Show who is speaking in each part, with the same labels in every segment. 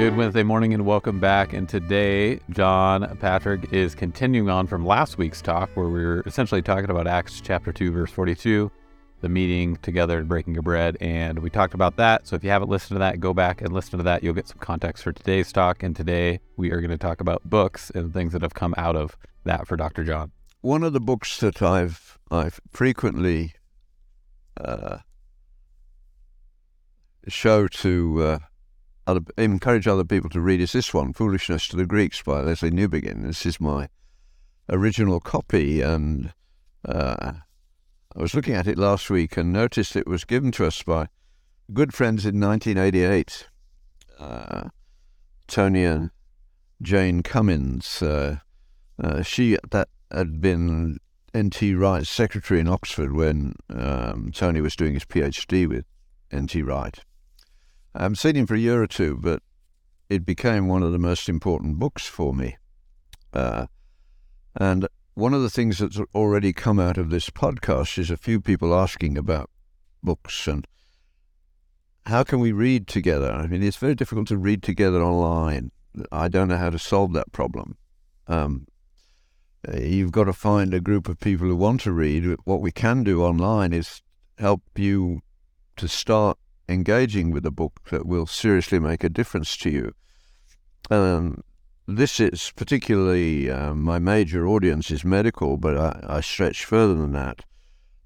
Speaker 1: Good Wednesday morning and welcome back. And today, John Patrick is continuing on from last week's talk, where we were essentially talking about Acts chapter 2, verse 42, the meeting together and breaking of bread. And we talked about that. So if you haven't listened to that, go back and listen to that. You'll get some context for today's talk. And today, we are going to talk about books and things that have come out of that for Dr. John.
Speaker 2: One of the books that I've I've frequently uh, show to uh, other, encourage other people to read is this one, Foolishness to the Greeks by Lesslie Newbigin. This is my original copy, and uh, I was looking at it last week and noticed it was given to us by good friends in 1988, uh, Tony and Jane Cummins. Uh, uh, she that had been N.T. Wright's secretary in Oxford when um, Tony was doing his PhD with N.T. Wright. I haven't seen him for a year or two, but it became one of the most important books for me. Uh, and one of the things that's already come out of this podcast is a few people asking about books and how can we read together? I mean, it's very difficult to read together online. I don't know how to solve that problem. Um, you've got to find a group of people who want to read. What we can do online is help you to start engaging with a book that will seriously make a difference to you. Um, this is particularly uh, my major audience is medical, but I, I stretch further than that.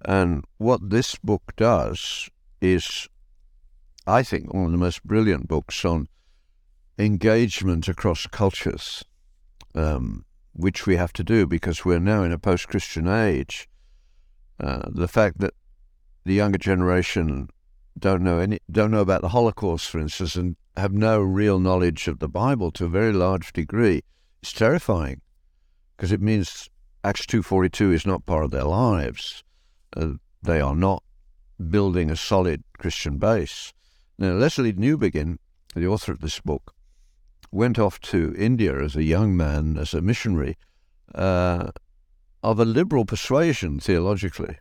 Speaker 2: And what this book does is, I think, one of the most brilliant books on engagement across cultures, um, which we have to do because we're now in a post Christian age. Uh, the fact that the younger generation don't know any don't know about the Holocaust, for instance, and have no real knowledge of the Bible to a very large degree, it's terrifying because it means Acts two forty two is not part of their lives. Uh, they are not building a solid Christian base. Now, Lesslie Newbigin, the author of this book, went off to India as a young man, as a missionary, uh, of a liberal persuasion theologically.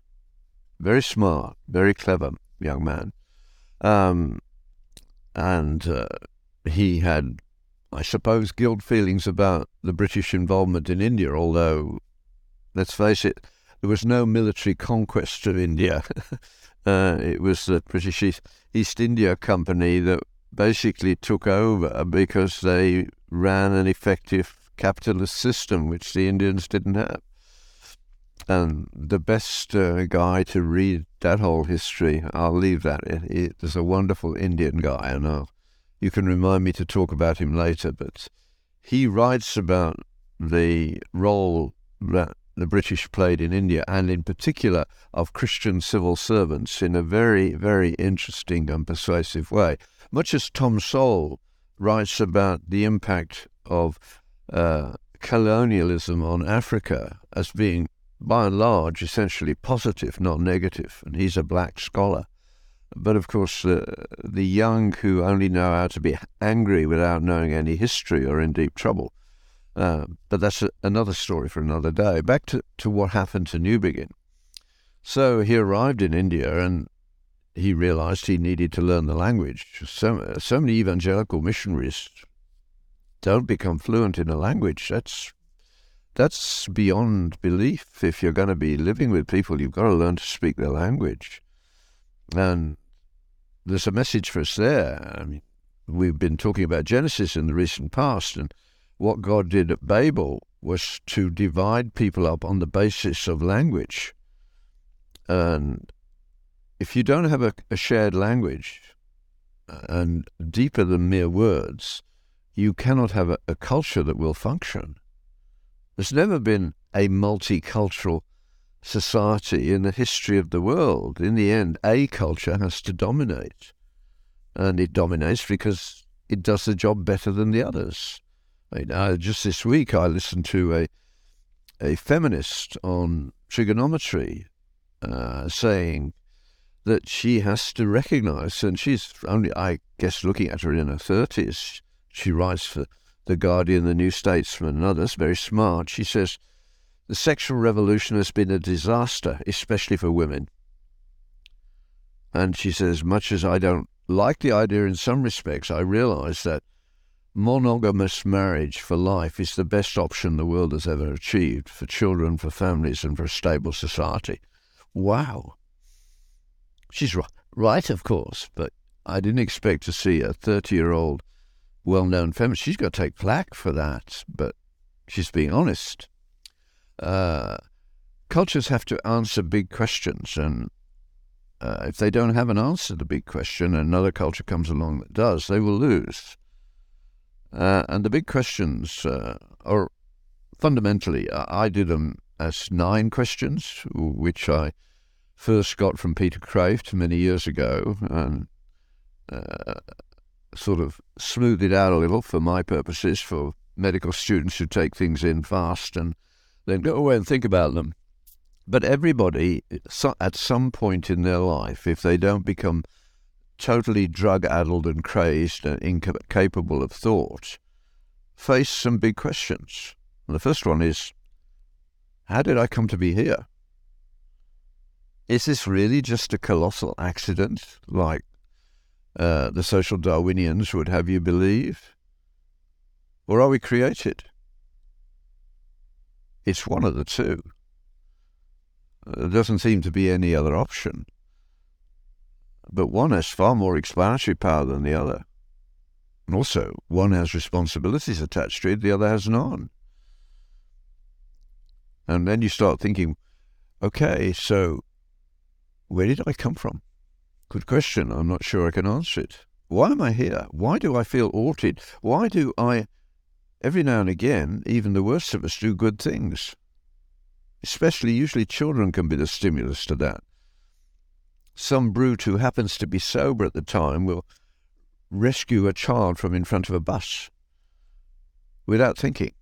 Speaker 2: Very smart, very clever young man. Um, and uh, he had, I suppose, guilt feelings about the British involvement in India, although, let's face it, there was no military conquest of India. uh, it was the British East, East India Company that basically took over because they ran an effective capitalist system, which the Indians didn't have. And the best uh, guy to read that whole history, I'll leave that. It, it, there's a wonderful Indian guy, and I'll, you can remind me to talk about him later. But he writes about the role that the British played in India, and in particular of Christian civil servants, in a very, very interesting and persuasive way. Much as Tom Sowell writes about the impact of uh, colonialism on Africa as being by and large, essentially positive, not negative, and he's a black scholar. But of course, uh, the young who only know how to be angry without knowing any history are in deep trouble. Uh, but that's a, another story for another day. Back to, to what happened to Newbigin. So he arrived in India and he realized he needed to learn the language. So, so many evangelical missionaries don't become fluent in a language. That's that's beyond belief. If you're going to be living with people, you've got to learn to speak their language. And there's a message for us there. I mean, we've been talking about Genesis in the recent past, and what God did at Babel was to divide people up on the basis of language. And if you don't have a, a shared language, and deeper than mere words, you cannot have a, a culture that will function. There's never been a multicultural society in the history of the world. In the end, a culture has to dominate. And it dominates because it does the job better than the others. I uh, just this week, I listened to a, a feminist on Triggernometry uh, saying that she has to recognize, and she's only, I guess, looking at her in her 30s, she writes for the Guardian, The New Statesman, and others, very smart. She says, The sexual revolution has been a disaster, especially for women. And she says, Much as I don't like the idea in some respects, I realize that monogamous marriage for life is the best option the world has ever achieved for children, for families, and for a stable society. Wow. She's right, of course, but I didn't expect to see a 30 year old well known feminist. She's got to take flack for that, but she's being honest. Uh, cultures have to answer big questions, and uh, if they don't have an answer to the big question, and another culture comes along that does, they will lose. Uh, and the big questions uh, are fundamentally, I did them as nine questions, which I first got from Peter Kreeft many years ago, and uh, sort of smooth it out a little for my purposes, for medical students who take things in fast and then go away and think about them. But everybody, at some point in their life, if they don't become totally drug addled and crazed and incapable of thought, face some big questions. And the first one is how did I come to be here? Is this really just a colossal accident like uh, the social Darwinians would have you believe? Or are we created? It's one of the two. There doesn't seem to be any other option but one has far more explanatory power than the other. And also, one has responsibilities attached to it, the other has none. And then you start thinking, okay, so where did I come from? Good question. I'm not sure I can answer it. Why am I here? Why do I feel altered? Why do I, every now and again, even the worst of us, do good things? Especially, usually, children can be the stimulus to that some brute who happens to be sober at the time will rescue a child from in front of a bus without thinking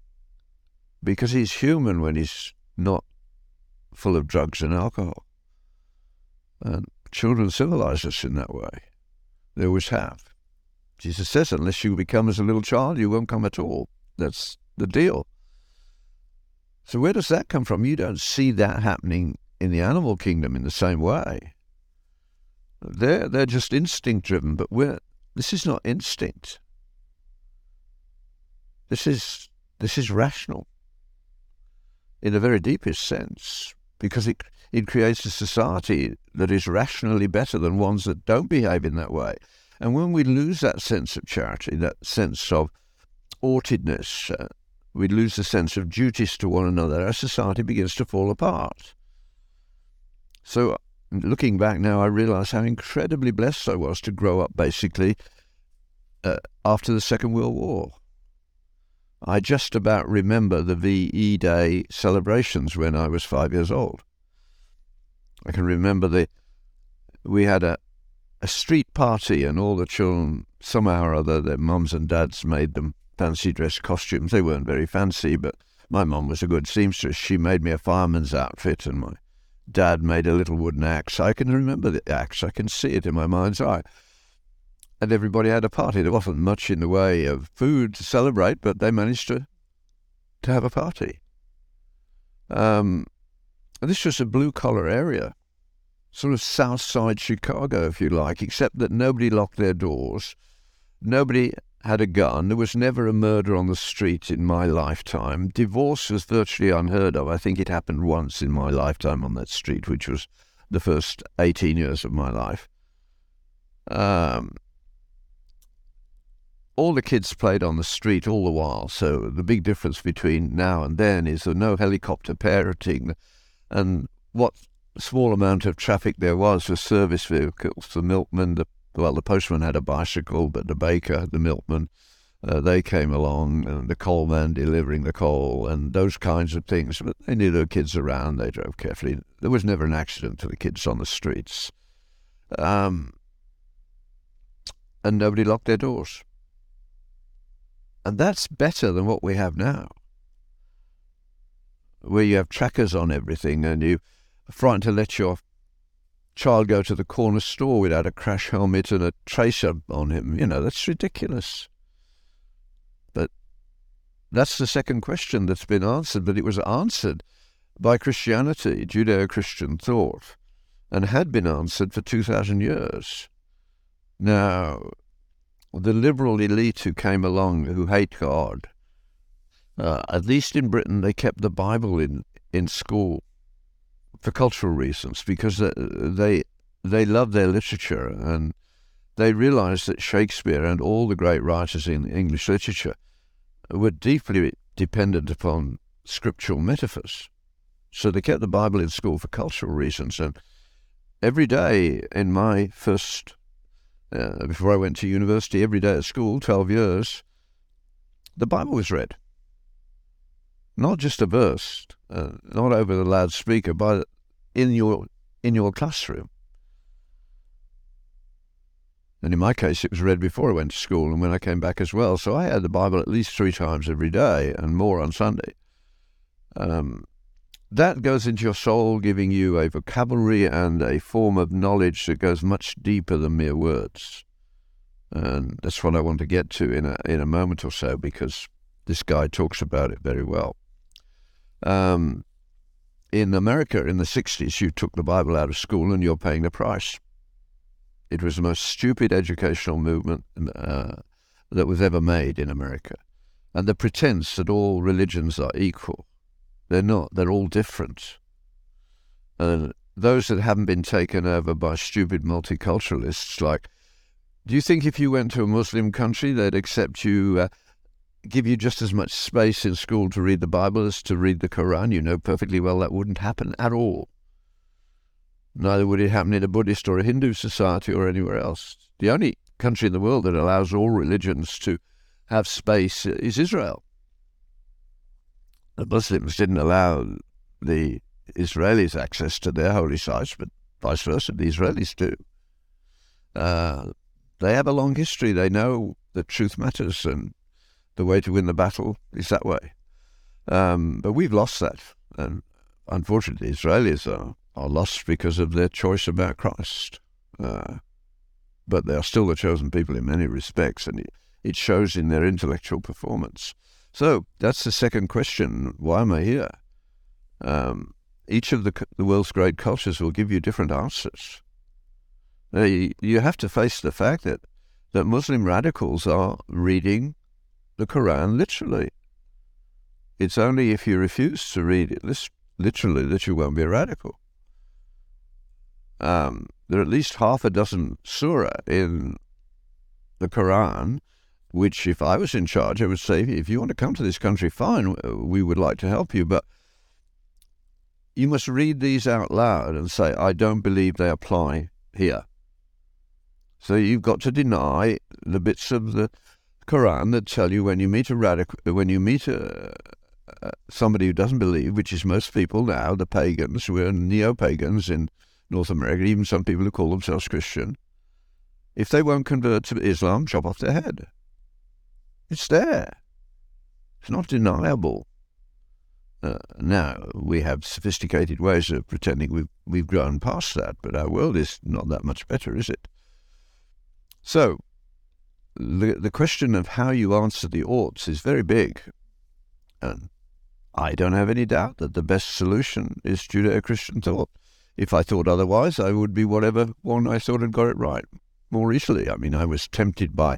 Speaker 2: because he's human when he's not full of drugs and alcohol. And children civilize us in that way. They always have. Jesus says, unless you become as a little child, you won't come at all. That's the deal. So, where does that come from? You don't see that happening in the animal kingdom in the same way. They're, they're just instinct driven, but we're, this is not instinct. This is, this is rational in the very deepest sense because it, it creates a society that is rationally better than ones that don't behave in that way. And when we lose that sense of charity, that sense of ortedness, uh, we lose the sense of duties to one another, our society begins to fall apart. So looking back now, I realize how incredibly blessed I was to grow up basically uh, after the Second World War. I just about remember the VE Day celebrations when I was five years old. I can remember the we had a a street party and all the children somehow or other their mums and dads made them fancy dress costumes. They weren't very fancy, but my mum was a good seamstress. She made me a fireman's outfit and my Dad made a little wooden axe. I can remember the axe. I can see it in my mind's eye. And everybody had a party. There wasn't much in the way of food to celebrate, but they managed to to have a party. Um, this was a blue collar area, sort of South Side Chicago, if you like, except that nobody locked their doors. Nobody had a gun. There was never a murder on the street in my lifetime. Divorce was virtually unheard of. I think it happened once in my lifetime on that street, which was the first 18 years of my life. Um, all the kids played on the street all the while, so the big difference between now and then is there no helicopter parenting, and what small amount of traffic there was was service vehicles, the milkman, the well, the postman had a bicycle, but the baker, the milkman, uh, they came along, and the coal man delivering the coal, and those kinds of things. But they knew were kids around. They drove carefully. There was never an accident to the kids on the streets. Um, and nobody locked their doors. And that's better than what we have now, where you have trackers on everything and you are frightened to let your child go to the corner store without a crash helmet and a tracer on him. You know, that's ridiculous. But that's the second question that's been answered, but it was answered by Christianity, Judeo Christian thought, and had been answered for 2,000 years. Now, the liberal elite who came along who hate God, uh, at least in Britain, they kept the Bible in, in school for cultural reasons because they they love their literature and they realized that Shakespeare and all the great writers in English literature were deeply dependent upon scriptural metaphors. So they kept the Bible in school for cultural reasons. And every day in my first, uh, before I went to university, every day at school, 12 years, the Bible was read. Not just a verse, uh, not over the loudspeaker, but in your in your classroom. And in my case, it was read before I went to school and when I came back as well. So I had the Bible at least three times every day and more on Sunday. Um, that goes into your soul, giving you a vocabulary and a form of knowledge that goes much deeper than mere words. And that's what I want to get to in a, in a moment or so because this guy talks about it very well. Um, in America in the 60s, you took the Bible out of school and you're paying the price. It was the most stupid educational movement uh, that was ever made in America. And the pretense that all religions are equal. They're not, they're all different. And those that haven't been taken over by stupid multiculturalists, like, do you think if you went to a Muslim country, they'd accept you, uh, give you just as much space in school to read the Bible as to read the Quran? You know perfectly well that wouldn't happen at all. Neither would it happen in a Buddhist or a Hindu society or anywhere else. The only country in the world that allows all religions to have space is Israel. The Muslims didn't allow the Israelis access to their holy sites, but vice versa, the Israelis do. Uh, they have a long history. They know that truth matters, and the way to win the battle is that way. Um, but we've lost that, and unfortunately, Israelis are are lost because of their choice about Christ. Uh, but they are still the chosen people in many respects, and it, it shows in their intellectual performance. So that's the second question. Why am I here? Um, each of the, the world's great cultures will give you different answers. Now, you, you have to face the fact that, that Muslim radicals are reading the Quran literally. It's only if you refuse to read it literally that you won't be a radical um, there are at least half a dozen surah in the Quran, which if I was in charge, I would say, if you want to come to this country, fine, uh, we would like to help you, but you must read these out loud and say, I don't believe they apply here. So you've got to deny the bits of the Quran that tell you when you meet a radical, when you meet a, somebody who doesn't believe, which is most people now, the pagans, we're neo-pagans in North America, even some people who call themselves Christian, if they won't convert to Islam, chop off their head. It's there. It's not deniable. Uh, now we have sophisticated ways of pretending we've we've grown past that, but our world is not that much better, is it? So, the the question of how you answer the oughts is very big, and I don't have any doubt that the best solution is Judeo-Christian thought. If I thought otherwise, I would be whatever one I thought had got it right more easily. I mean, I was tempted by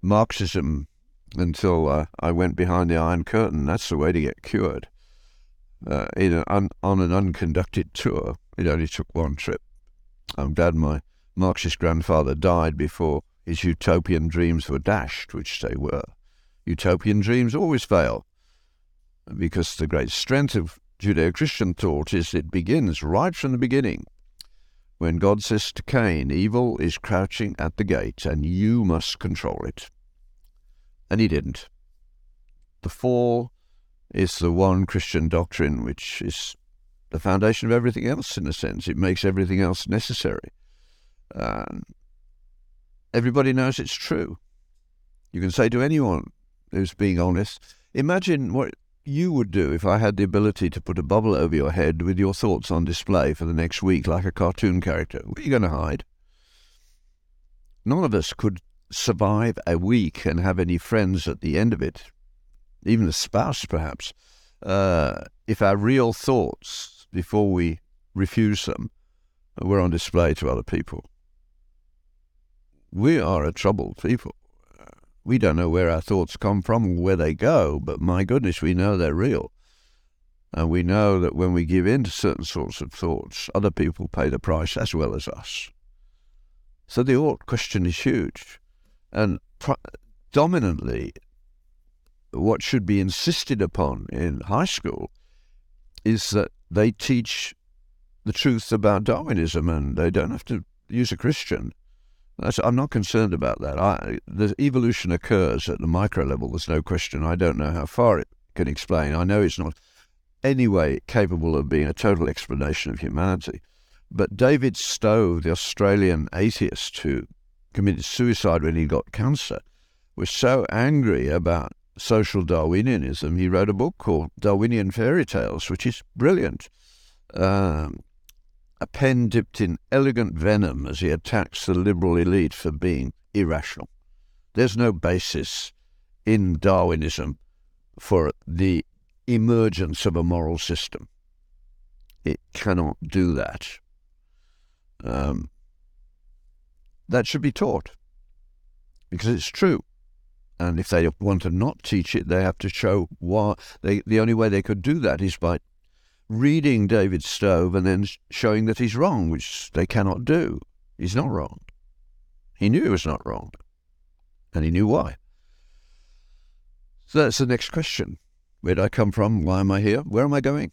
Speaker 2: Marxism until uh, I went behind the Iron Curtain. That's the way to get cured. Uh, an un, on an unconducted tour, it only took one trip. I'm glad my Marxist grandfather died before his utopian dreams were dashed, which they were. Utopian dreams always fail, because the great strength of Judeo Christian thought is it begins right from the beginning. When God says to Cain, Evil is crouching at the gate, and you must control it. And he didn't. The fall is the one Christian doctrine which is the foundation of everything else, in a sense. It makes everything else necessary. Um, everybody knows it's true. You can say to anyone who's being honest, imagine what you would do if I had the ability to put a bubble over your head with your thoughts on display for the next week like a cartoon character? Where are you going to hide? None of us could survive a week and have any friends at the end of it, even a spouse perhaps, uh, if our real thoughts, before we refuse them, were on display to other people. We are a troubled people. we don't know where our thoughts come from or where they go, but my goodness, we know they're real. And we know that when we give in to certain sorts of thoughts, other people pay the price as well as us. So the ought question is huge. And dominantly, what should be insisted upon in high school is that they teach the truth about Darwinism and they don't have to use a Christian. That's, I'm not concerned about that. I, the evolution occurs at the micro level, there's no question. I don't know how far it can explain. I know it's not any way capable of being a total explanation of humanity. But David Stove, the Australian atheist who committed suicide when he got cancer, was so angry about social Darwinianism, he wrote a book called Darwinian Fairy Tales, which is brilliant. Um, a pen dipped in elegant venom as he attacks the liberal elite for being irrational. There's no basis in Darwinism for the emergence of a moral system. It cannot do that. Um, that should be taught because it's true. And if they want to not teach it, they have to show why. They, the only way they could do that is by reading David Stove and then showing that he's wrong, which they cannot do. He's not wrong. He knew he was not wrong, and he knew why. So that's the next question. Where did I come from? Why am I here? Where am I going?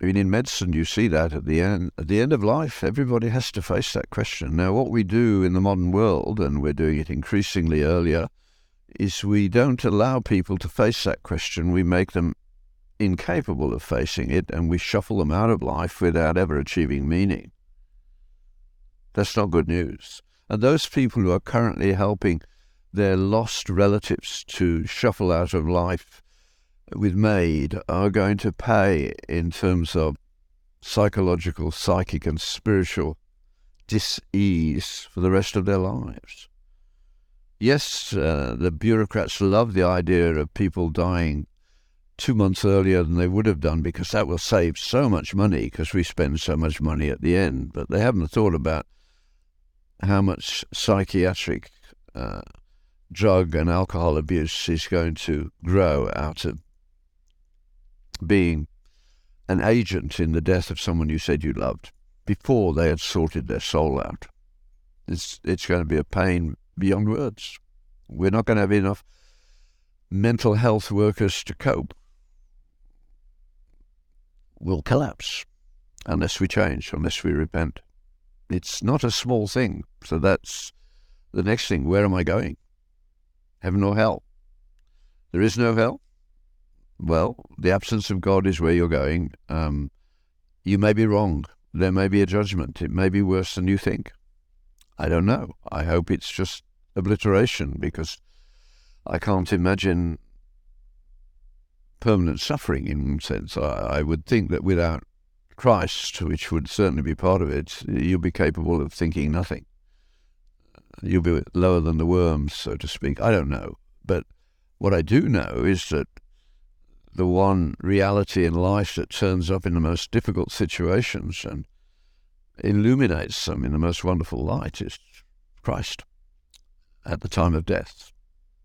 Speaker 2: I mean, in medicine, you see that at the end. At the end of life, everybody has to face that question. Now, what we do in the modern world, and we're doing it increasingly earlier, is we don't allow people to face that question. We make them incapable of facing it, and we shuffle them out of life without ever achieving meaning. That's not good news. And those people who are currently helping their lost relatives to shuffle out of life with MAID are going to pay in terms of psychological, psychic, and spiritual dis-ease for the rest of their lives. Yes, uh, the bureaucrats love the idea of people dying two months earlier than they would have done because that will save so much money because we spend so much money at the end. But they haven't thought about how much psychiatric uh, drug and alcohol abuse is going to grow out of being an agent in the death of someone you said you loved before they had sorted their soul out. It's, it's going to be a pain beyond words. We're not going to have enough mental health workers to cope. We'll collapse unless we change, unless we repent. It's not a small thing. So that's the next thing. Where am I going? Heaven or hell? There is no hell. Well, the absence of God is where you're going. Um, you may be wrong. There may be a judgment. It may be worse than you think. I don't know. I hope it's just obliteration because I can't imagine permanent suffering in one sense. I, I would think that without Christ, which would certainly be part of it, you'll be capable of thinking nothing. You'll be lower than the worms, so to speak. I don't know. But what I do know is that the one reality in life that turns up in the most difficult situations and illuminates them in the most wonderful light is Christ at the time of death,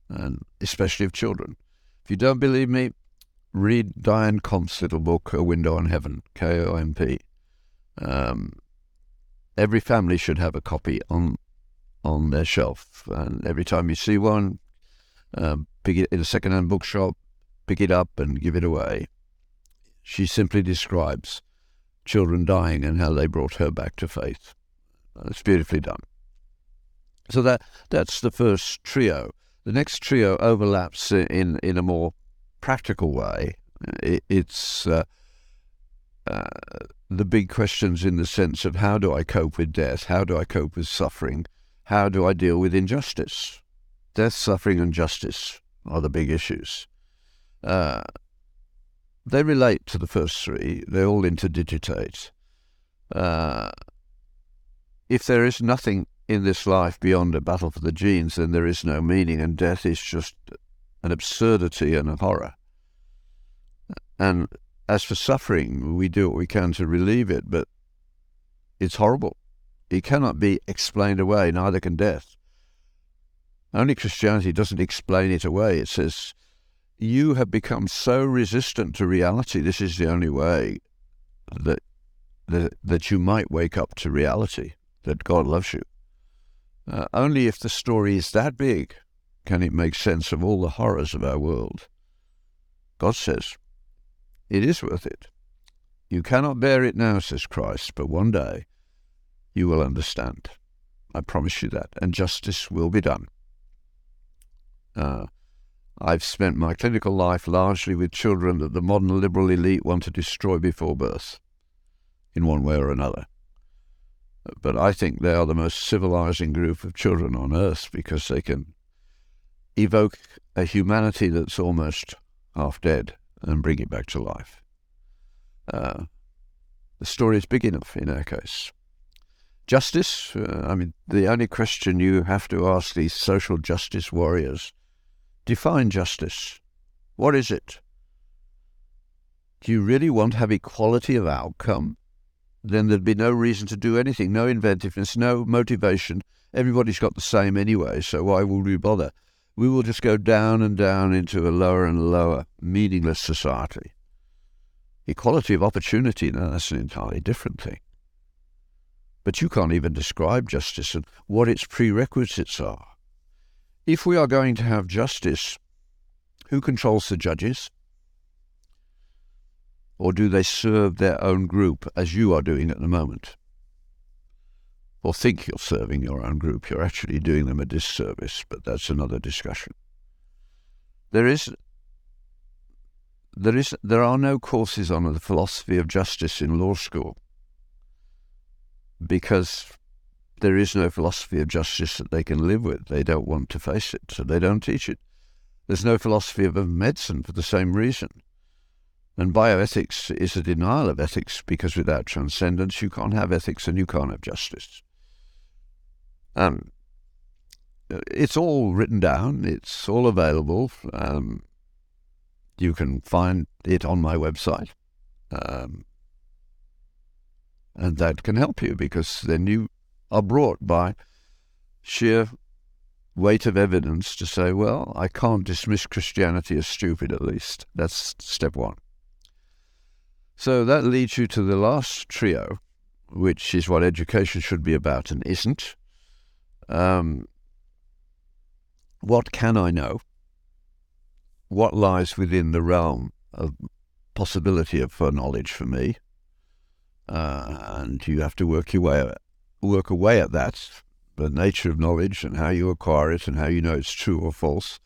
Speaker 2: and especially of children. If you don't believe me, read Diane Komp's little book, A Window on Heaven, K O M P. Um, every family should have a copy on on their shelf, and every time you see one, um, pick it in a second-hand bookshop, pick it up and give it away. She simply describes children dying and how they brought her back to faith. It's beautifully done. So that that's the first trio. The next trio overlaps in in a more practical way. It, it's uh, uh, the big questions in the sense of how do I cope with death? How do I cope with suffering? How do I deal with injustice? Death, suffering, and justice are the big issues. Uh, they relate to the first three. They all interdigitate. Uh, if there is nothing in this life beyond a battle for the genes, then there is no meaning, and death is just an absurdity and a horror. And as for suffering, we do what we can to relieve it, but it's horrible. It cannot be explained away, neither can death. Only Christianity doesn't explain it away. It says, you have become so resistant to reality. This is the only way that, that, that you might wake up to reality, that God loves you. Uh, only if the story is that big can it make sense of all the horrors of our world. God says, it is worth it. You cannot bear it now, says Christ, but one day you will understand. I promise you that, and justice will be done. Uh, I've spent my clinical life largely with children that the modern liberal elite want to destroy before birth, in one way or another. But I think they are the most civilizing group of children on earth because they can evoke a humanity that's almost half dead and bring it back to life. Uh, the story is big enough in our case. Justice, uh, I mean, the only question you have to ask these social justice warriors define justice. What is it? Do you really want to have equality of outcome? Then there'd be no reason to do anything, no inventiveness, no motivation. Everybody's got the same anyway, so why would we bother? We will just go down and down into a lower and lower, meaningless society. Equality of opportunity, now that's an entirely different thing. But you can't even describe justice and what its prerequisites are. If we are going to have justice, who controls the judges? Or do they serve their own group as you are doing at the moment? Or think you're serving your own group, you're actually doing them a disservice, but that's another discussion. There is there is there are no courses on the philosophy of justice in law school because there is no philosophy of justice that they can live with. They don't want to face it, so they don't teach it. There's no philosophy of medicine for the same reason. And bioethics is a denial of ethics because without transcendence you can't have ethics and you can't have justice. Um, it's all written down. It's all available. Um, you can find it on my website. Um, and that can help you because then you are brought by sheer weight of evidence to say, well, I can't dismiss Christianity as stupid, at least. That's step one. So that leads you to the last trio, which is what education should be about and isn't. Um, what can I know? What lies within the realm of possibility of knowledge for me? Uh, and you have to work your way work away at that, the nature of knowledge and how you acquire it and how you know it's true or false.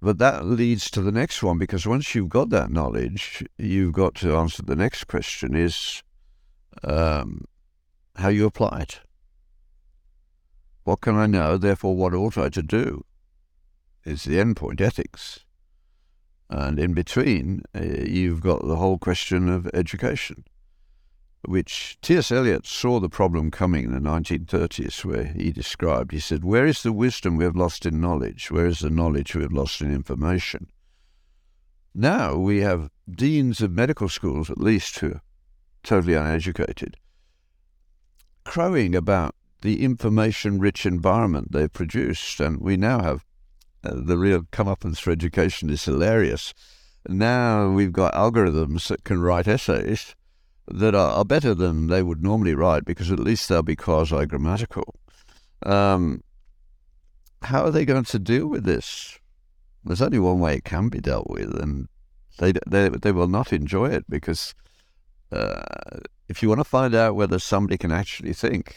Speaker 2: But that leads to the next one because once you've got that knowledge, you've got to answer the next question is um, how you apply it. What can I know? Therefore, what ought I to do? Is the end point ethics. And in between, uh, you've got the whole question of education which T.S. Eliot saw the problem coming in the 1930s, where he described, he said, Where is the wisdom we have lost in knowledge? Where is the knowledge we have lost in information? Now we have deans of medical schools, at least, who are totally uneducated, crowing about the information rich environment they've produced. And we now have uh, the real comeuppance for education is hilarious. Now we've got algorithms that can write essays that are, better than they would normally write because at least they'll be quasi grammatical. Um, how are they going to deal with this? There's only one way it can be dealt with, and they they they will not enjoy it because uh, if you want to find out whether somebody can actually think,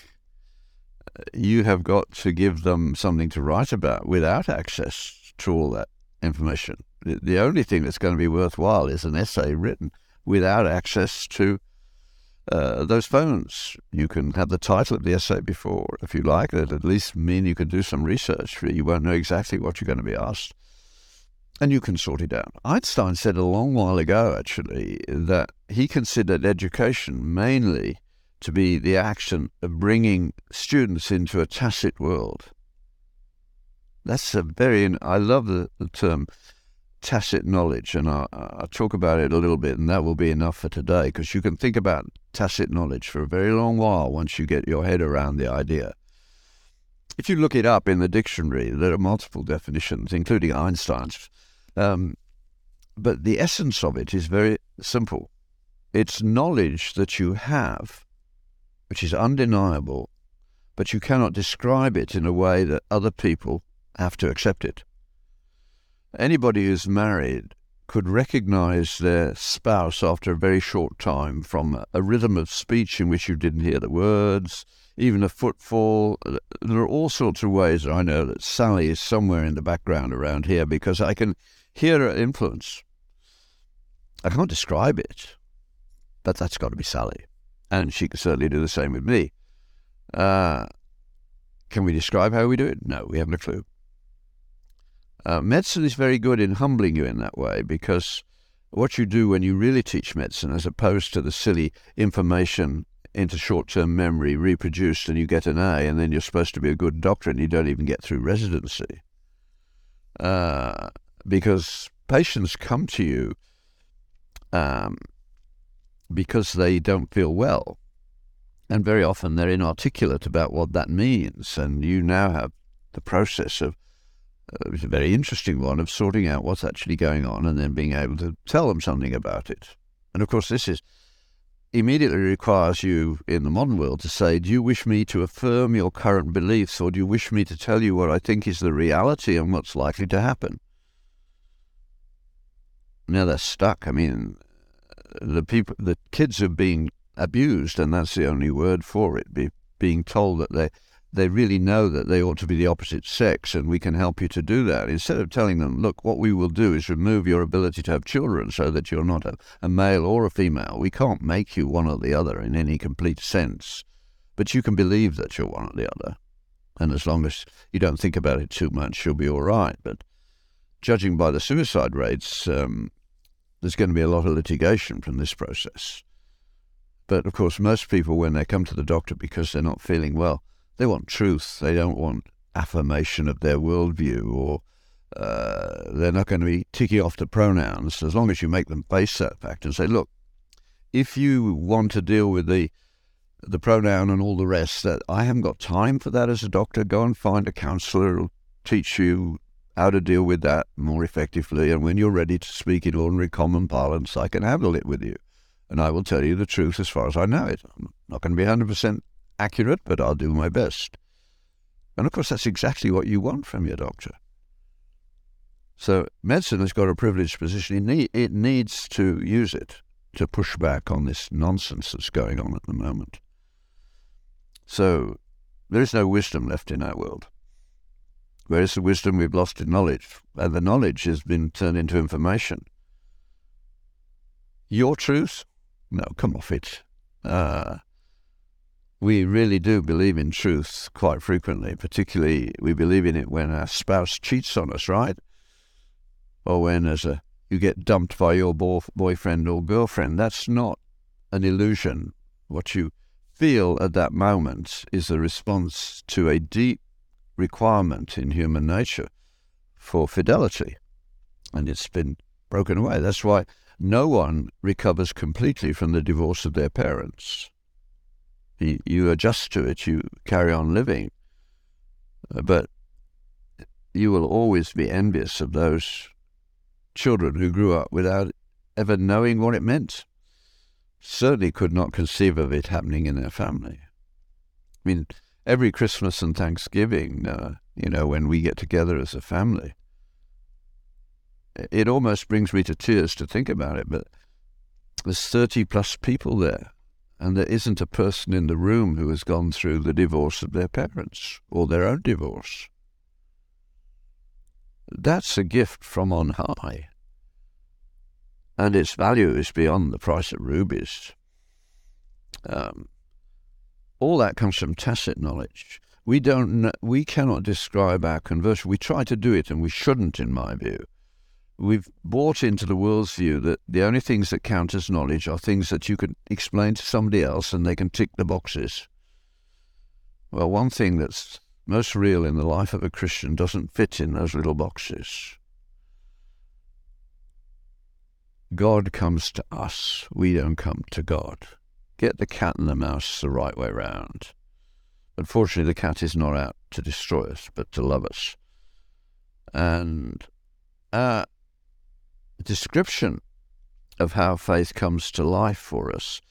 Speaker 2: you have got to give them something to write about without access to all that information. The, the only thing that's going to be worthwhile is an essay written without access to uh, those phones. You can have the title of the essay before, if you like. That at least mean you can do some research. You won't know exactly what you're going to be asked, and you can sort it out. Einstein said a long while ago, actually, that he considered education mainly to be the action of bringing students into a tacit world. That's a very, I love the, the term tacit knowledge, and I'll, I'll, talk about it a little bit, and that will be enough for today because you can think about tacit knowledge for a very long while once you get your head around the idea. if you look it up in the dictionary, there are multiple definitions, including Einstein's. Um, but the essence of it is very simple. It's knowledge that you have, which is undeniable, but you cannot describe it in a way that other people have to accept it. Anybody who's married could recognize their spouse after a very short time from a rhythm of speech in which you didn't hear the words, even a footfall. There are all sorts of ways I know that Sally is somewhere in the background around here because I can hear her influence. I can't describe it, but that's got to be Sally. And she can certainly do the same with me. Uh, can we describe how we do it? No, we haven't a clue. Uh, medicine is very good in humbling you in that way because what you do when you really teach medicine, as opposed to the silly information into short term memory reproduced and you get an A and then you're supposed to be a good doctor and you don't even get through residency. Uh, because patients come to you um, because they don't feel well. And very often they're inarticulate about what that means. And you now have the process of uh, it's a very interesting one of sorting out what's actually going on and then being able to tell them something about it. And of course, this is immediately requires you in the modern world to say, Do you wish me to affirm your current beliefs or do you wish me to tell you what I think is the reality and what's likely to happen? Now they're stuck. I mean, the people, the kids are being abused, and that's the only word for it. Be, being told that they they really know that they ought to be the opposite sex and we can help you to do that. Instead of telling them, look, what we will do is remove your ability to have children so that you're not a, a male or a female. We can't make you one or the other in any complete sense, but you can believe that you're one or the other. And as long as you don't think about it too much, you'll be all right. But judging by the suicide rates, um, there's going to be a lot of litigation from this process. But of course, most people, when they come to the doctor because they're not feeling well, they want truth. They don't want affirmation of their worldview, or uh, they're not going to be ticking off the pronouns as long as you make them face that fact and say, look, if you want to deal with the the pronoun and all the rest, that I haven't got time for that as a doctor. Go and find a counsellor who'll teach you how to deal with that more effectively. And when you're ready to speak in ordinary common parlance, I can handle it with you. And I will tell you the truth as far as I know it. I'm not going to be 100% accurate, but I'll do my best. And of course, that's exactly what you want from your doctor. So medicine has got a privileged position. It needs to use it to push back on this nonsense that's going on at the moment. So there is no wisdom left in our world. Where is the wisdom we've lost in knowledge? And the knowledge has been turned into information. Your truth? No, come off it. Uh, we really do believe in truth quite frequently, particularly we believe in it when our spouse cheats on us, right? Or when as a you get dumped by your bo- boyfriend or girlfriend. That's not an illusion. What you feel at that moment is a response to a deep requirement in human nature for fidelity. And it's been broken away. That's why no one recovers completely from the divorce of their parents you, adjust to it, you carry on living. Uh, but you will always be envious of those children who grew up without ever knowing what it meant. Certainly could not conceive of it happening in their family. I mean, every Christmas and Thanksgiving, uh, you know, when we get together as a family, it almost brings me to tears to think about it, but there's 30 plus people there and there isn't a person in the room who has gone through the divorce of their parents or their own divorce. That's a gift from on high, and its value is beyond the price of rubies. Um, all that comes from tacit knowledge. We don't. We cannot describe our conversion. We try to do it, and we shouldn't, in my view we've bought into the world's view that the only things that count as knowledge are things that you can explain to somebody else and they can tick the boxes. Well, one thing that's most real in the life of a Christian doesn't fit in those little boxes. God comes to us, we don't come to God. Get the cat and the mouse the right way round. Unfortunately, the cat is not out to destroy us, but to love us. And our description of how faith comes to life for us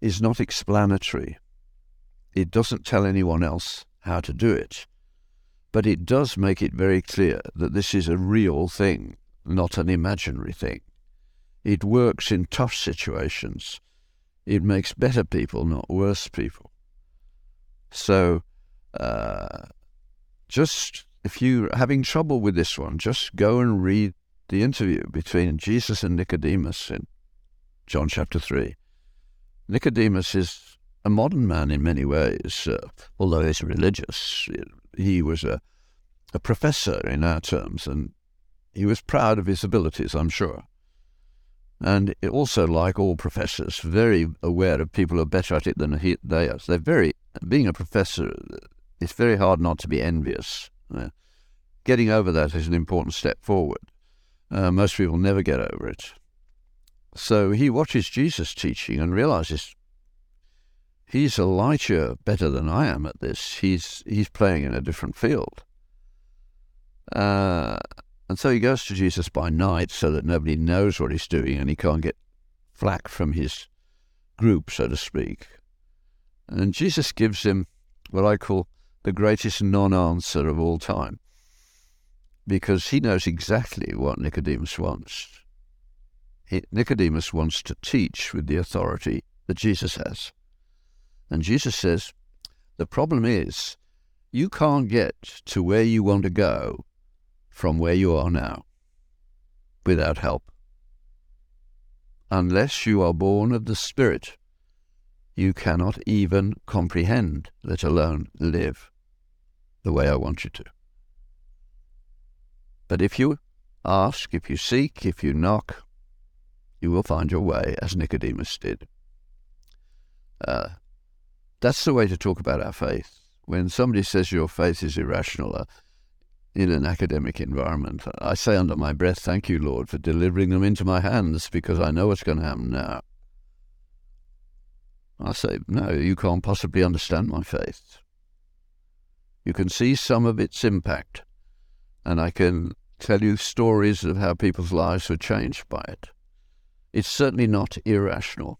Speaker 2: is not explanatory. It doesn't tell anyone else how to do it, but it does make it very clear that this is a real thing, not an imaginary thing. It works in tough situations. It makes better people, not worse people. So, uh, just if you're having trouble with this one, just go and read the interview between Jesus and Nicodemus in John chapter 3. Nicodemus is a modern man in many ways, uh, although he's religious. He was a, a professor in our terms, and he was proud of his abilities, I'm sure. And also, like all professors, very aware of people who are better at it than he, they are. So they're very, being a professor, it's very hard not to be envious. Uh, getting over that is an important step forward. Uh, most people never get over it. So he watches Jesus teaching and realizes he's a year better than I am at this. He's he's playing in a different field. Uh, and so he goes to Jesus by night so that nobody knows what he's doing and he can't get flack from his group, so to speak. And Jesus gives him what I call the greatest non answer of all time because he knows exactly what Nicodemus wants. Nicodemus wants to teach with the authority that Jesus has. And Jesus says, the problem is, you can't get to where you want to go from where you are now without help. Unless you are born of the Spirit, you cannot even comprehend, let alone live, the way I want you to. But if you ask, if you seek, if you knock, you will find your way, as Nicodemus did. Uh, that's the way to talk about our faith. When somebody says your faith is irrational, uh, in an academic environment. I say under my breath, Thank you, Lord, for delivering them into my hands because I know what's going to happen now. I say, No, you can't possibly understand my faith. You can see some of its impact, and I can tell you stories of how people's lives were changed by it. It's certainly not irrational.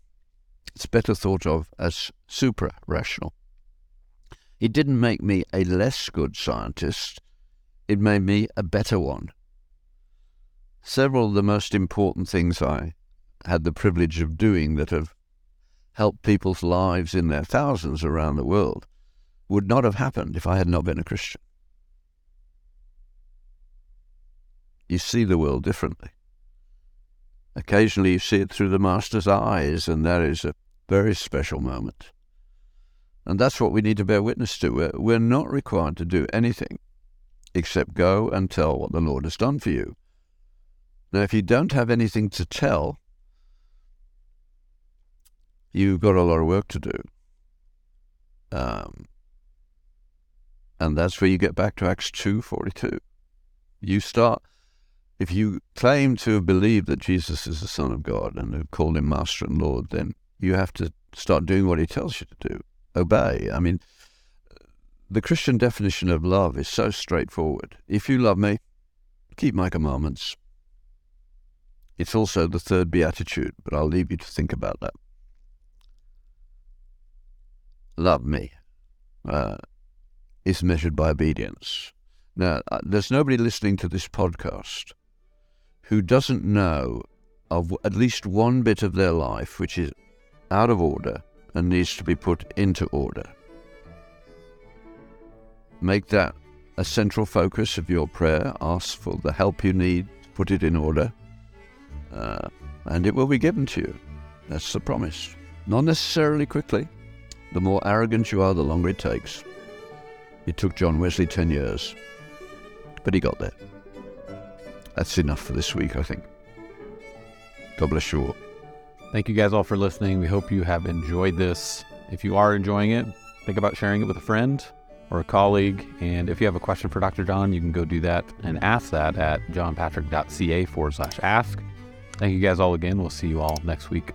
Speaker 2: It's better thought of as supra rational. It didn't make me a less good scientist it made me a better one. Several of the most important things I had the privilege of doing that have helped people's lives in their thousands around the world would not have happened if I had not been a Christian. You see the world differently. Occasionally you see it through the Master's eyes, and that is a very special moment. And that's what we need to bear witness to. We're, we're not required to do anything except go and tell what the Lord has done for you. Now, if you don't have anything to tell, you've got a lot of work to do. Um, and that's where you get back to Acts 2.42. You start, if you claim to have believed that Jesus is the Son of God and have called him Master and Lord, then you have to start doing what he tells you to do. Obey. I mean, the Christian definition of love is so straightforward. If you love me, keep my commandments. It's also the third beatitude, but I'll leave you to think about that. Love me uh, is measured by obedience. Now, uh, there's nobody listening to this podcast who doesn't know of at least one bit of their life which is out of order and needs to be put into order. Make that a central focus of your prayer. Ask for the help you need, put it in order, uh, and it will be given to you. That's the promise. Not necessarily quickly. The more arrogant you are, the longer it takes. It took John Wesley 10 years, but he got there. That's enough for this week, I think. God bless you all.
Speaker 1: Thank you guys all for listening. We hope you have enjoyed this. If you are enjoying it, think about sharing it with a friend or a colleague. And if you have a question for Dr. John, you can go do that and ask that at johnpatrick.ca forward slash ask. Thank you guys all again. We'll see you all next week.